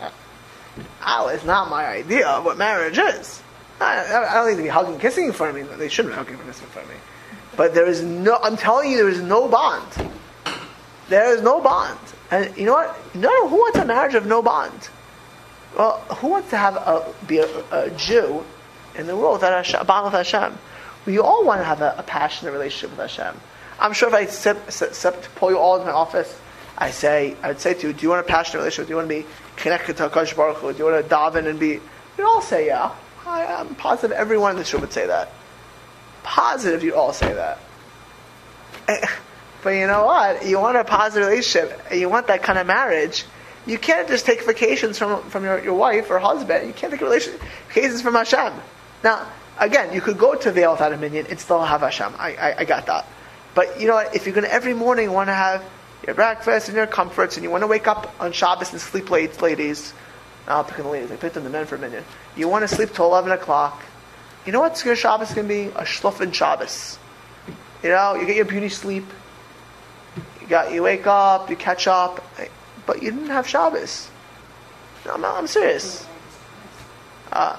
uh, it's not my idea of what marriage is. I, I don't need to be hugging, kissing in front of me. They shouldn't be hugging, kissing in front of me. But there is no, I'm telling you, there is no bond. There is no bond. And you know what? No, who wants a marriage of no bond? Well, who wants to have a, be a, a Jew in the world that a bond with Hashem? We all want to have a, a passionate relationship with Hashem. I'm sure if I step, step, to pull you all into my office, I say, I'd say to you, do you want a passionate relationship? Do you want to be connected to Hakadosh Baruch Hu? Do you want to daven and be? You'd all say yeah. I, am positive everyone in this room would say that. Positive, you'd all say that. Eh, but you know what? You want a positive relationship, you want that kind of marriage. You can't just take vacations from, from your, your wife or husband. You can't take vacations from Hashem. Now, again, you could go to Vail without a minyan and still have Hashem. I, I, I got that. But you know? If you're going to every morning want to have your breakfast and your comforts, and you want to wake up on Shabbos and sleep late, ladies, I'll pick on the ladies. I picked on the men for a minute. You want to sleep till eleven o'clock. You know what your Shabbos going to be? A shluffin Shabbos. You know, you get your beauty sleep. You got you wake up, you catch up, but you didn't have Shabbos. No, I'm, I'm serious. Uh,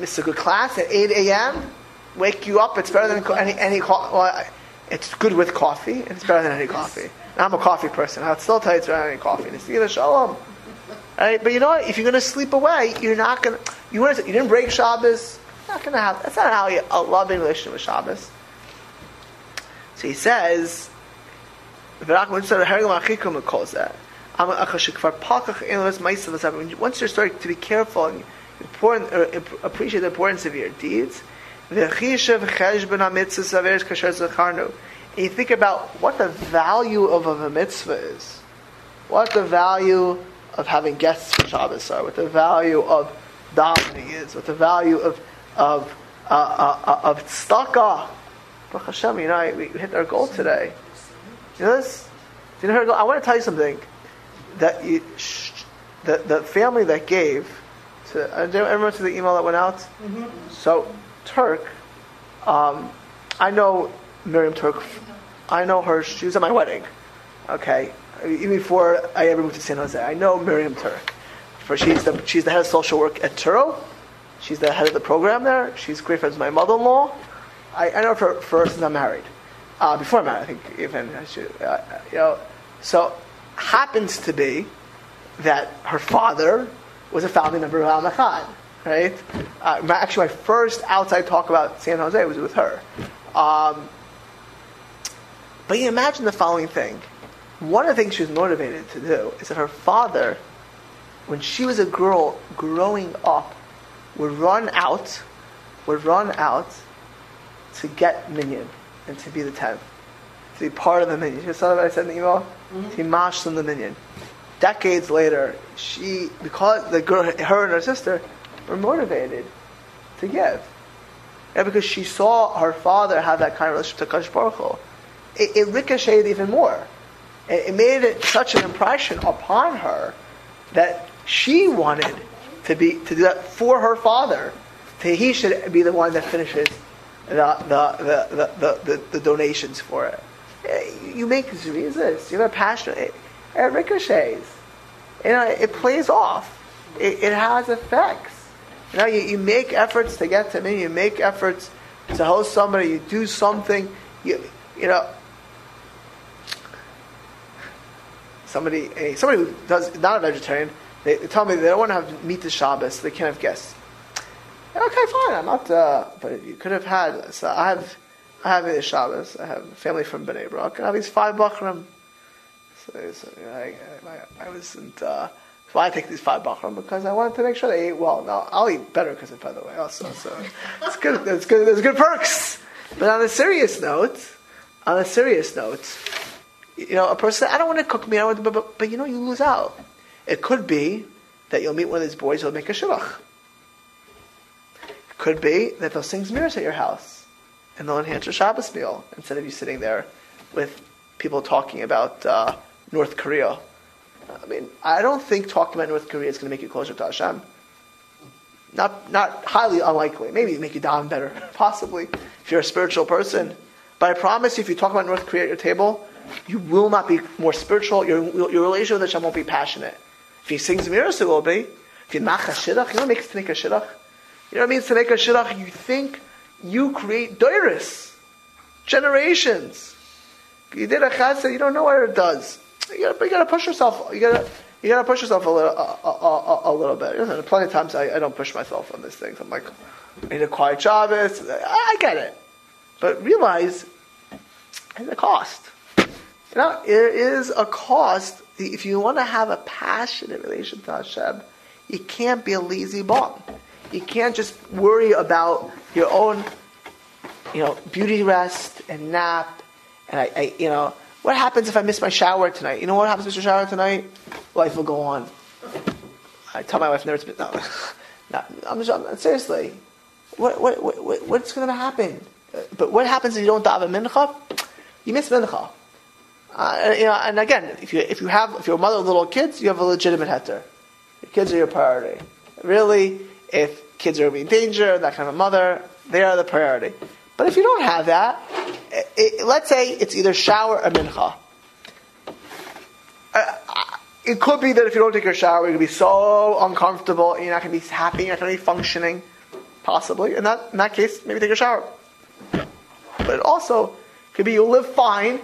missed a good class at eight a.m. Wake you up. It's better than any any. Well, it's good with coffee. It's better than any coffee. I'm a coffee person. I'll still tell you it's better than any coffee. It's either shalom. Right? But you know what? If you're going to sleep away, you're not going to. You want to, You didn't break Shabbos. Not going to have. That's not how you a loving relationship with Shabbos. So he says, once you're starting to be careful and important, appreciate the importance of your deeds, and you think about what the value of a mitzvah is, what the value of having guests for Shabbos are, what the value of davening is, what the value of of uh, uh, uh of tzedakah. Baruch Hashem, you know, we hit our goal today. You know this? You know, I want to tell you something that you, the the family that gave to uh, everyone to the email that went out. Mm-hmm. So Turk, um, I know Miriam Turk. I know her. She was at my wedding. Okay, even before I ever moved to San Jose. I know Miriam Turk. For she's the she's the head of social work at Touro. She's the head of the program there. She's great friends with my mother-in-law. I, I know her first since I'm married. Uh, before I'm married, I think even I should, uh, you know. So happens to be that her father was a founding member of Al Nachan, right? Uh, my, actually, my first outside talk about San Jose was with her. Um, but you imagine the following thing one of the things she was motivated to do is that her father, when she was a girl growing up, would run out, would run out to get Minyan and to be the tenth, to be part of the Minyan. You saw what I said in the email? Mm-hmm. To mashed in the Minyan. Decades later, she, because the girl, her and her sister, were motivated to give. Yeah, because she saw her father have that kind of relationship to Kash Baruch Hu. It, it ricocheted even more it made it such an impression upon her that she wanted to be to do that for her father. That he should be the one that finishes the the the, the, the, donations for it. Eh, you make resist. You have a passion. It, it ricochets. You know, it plays off. It, it has effects. You know, you, you make efforts to get to me. You make efforts to host somebody. You do something. You you know somebody somebody who does not a vegetarian, they, they, tell me they don't want to have meat to Shabbos, they can't have guests. Okay, fine. I'm not. Uh, but you could have had. So I have. I have a Shabbos. I have family from Bnei Brak, and I have these five bochurim. So, so I, I, I wasn't. Uh, so I take these five bochurim because I wanted to make sure they ate well. Now I'll eat better because of by the way, also. So it's good. It's good. There's good perks. But on a serious note, on a serious note, you know, a person, I don't want to cook me. I want to, but, but, but, you know, you lose out. It could be that you'll meet one of these boys who'll make a shidduch. It could be that they'll sing mirrors at your house and they'll enhance your Shabbos meal instead of you sitting there with people talking about uh, North Korea. I mean, I don't think talking about North Korea is going to make you closer to Hashem. Not, not highly unlikely. Maybe make you down better, *laughs* possibly, if you're a spiritual person. But I promise you, if you talk about North Korea at your table, you will not be more spiritual. Your, your relationship with Hashem won't be passionate. If he sings mirrors, it will be. If you mach a shidduch, you know what to make a shidduch? You know what it means to make a shidduch? You think you create doiris, generations. You did a chesed, you don't know what it does. You gotta, you gotta push yourself. You gotta, you gotta push yourself a little, a, a, a, a little bit. You know, plenty of times I, I don't push myself on these things. I'm like, I need a quiet Shabbos. I, I get it, but realize there's a cost. You know, there is a cost. If you want to have a passionate relation to Hashem, you can't be a lazy bum. You can't just worry about your own, you know, beauty rest and nap. And I, I you know, what happens if I miss my shower tonight? You know what happens if I miss your shower tonight? Life will go on. I tell my wife never to. No, *laughs* no I'm, just, I'm seriously. What, what, what, what's going to happen? But what happens if you don't daven mincha? You miss mincha. Uh, you know, and again, if you if you have if you're a mother of little kids, you have a legitimate heter. Your kids are your priority. Really, if kids are in danger, that kind of a mother, they are the priority. But if you don't have that, it, let's say it's either shower or mincha. Uh, it could be that if you don't take your shower, you're going to be so uncomfortable, you're not going to be happy, you're not going to be functioning, possibly. In that, in that case, maybe take a shower. But it also could be you'll live fine,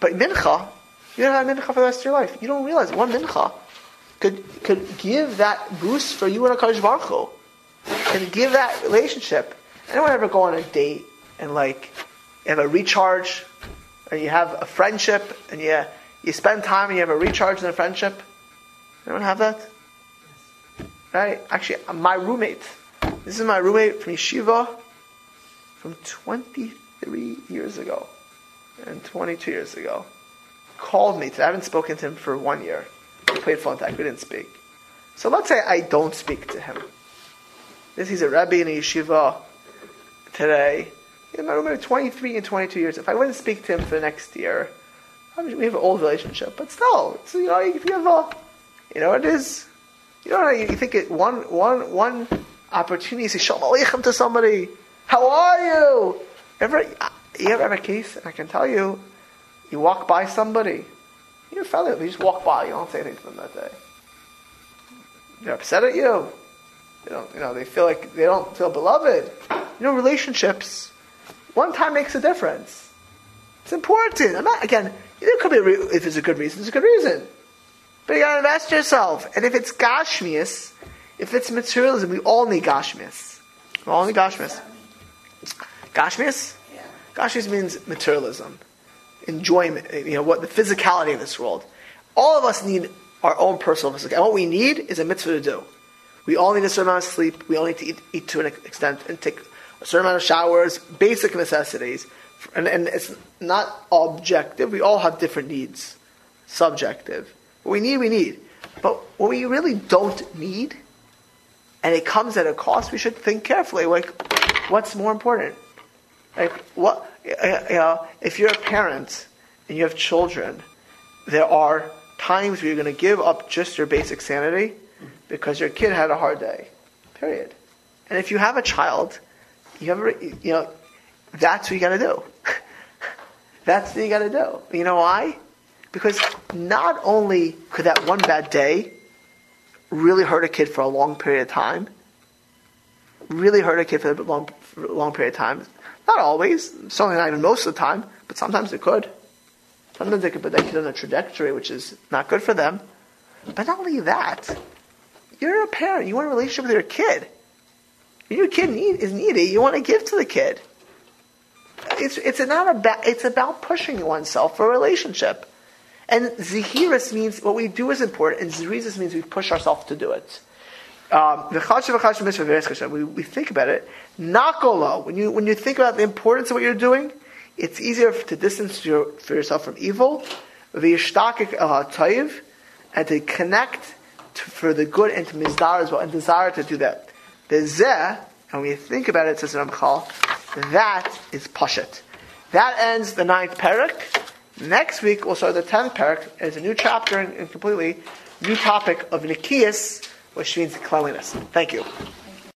but mincha, you don't have mincha for the rest of your life. You don't realize one mincha could, could give that boost for you and a Kadosh Baruch Hu, and give that relationship. Anyone ever go on a date and like you have a recharge, and you have a friendship, and you you spend time and you have a recharge in a friendship? Anyone have that? Right? Actually, my roommate. This is my roommate from yeshiva from 23 years ago and 22 years ago. Called me. Today. I haven't spoken to him for one year. We played phone tag. We didn't speak. So let's say I don't speak to him. This he's a rabbi in a yeshiva today. I remember 23 and 22 years. If I wouldn't speak to him for the next year, I mean, we have an old relationship, but still, so, you know, if you have a, you know, it is, you know, you think it one one one opportunity to say shalom aleichem to somebody. How are you? Ever you ever have a case? And I can tell you, you walk by somebody, you're a fellow, you just walk by, you don't say anything to them that day. They're upset at you. They don't, you know, they feel like they don't feel beloved. You know, relationships, one time makes a difference. It's important. I'm not, again, there could be, a re- if it's a good reason, it's a good reason. But you gotta invest yourself. And if it's gashmias, if it's materialism, we all need gashmias. We all need gashmias. Gashmias? Yeah. Gashmias means materialism, enjoyment, you know, what the physicality of this world. All of us need our own personal physicality. And what we need is a mitzvah to do. We all need a certain amount of sleep. We all need to eat, eat to an extent and take a certain amount of showers, basic necessities. And, and it's not objective. We all have different needs. Subjective. What we need, we need. But what we really don't need, and it comes at a cost, we should think carefully. Like, what's more important? Like, what, uh, uh, you know, if you're a parent and you have children, there are times where you're going to give up just your basic sanity because your kid had a hard day. Period. And if you have a child, you a, you know, that's what you got to do. *laughs* that's what you got to do. You know why? Because not only could that one bad day really hurt a kid for a long period of time, really hurt a kid for a long, for a long period of time. Not always, certainly not even most of the time, but sometimes it could. Sometimes it could put that kid on a trajectory which is not good for them. But not only that, you're a parent. You want a relationship with your kid. Your kid need, is needy. You want to give to the kid. It's, it's not about, it's about pushing oneself for a relationship. And zehirus means what we do is important, and zerizus means we push ourselves to do it. Um, we, we think about it. Nakolo, when you when you think about the importance of what you're doing, it's easier to distance your, for yourself from evil, and to connect to, for the good and to mizdar as well, and desire to do that. The zeh, and when you think about it, says Ramchal, that is pashat. That ends the ninth perek. Next week we'll start the tenth perek. It's a new chapter and, and completely new topic of Nekius, which means cleanliness. Thank you.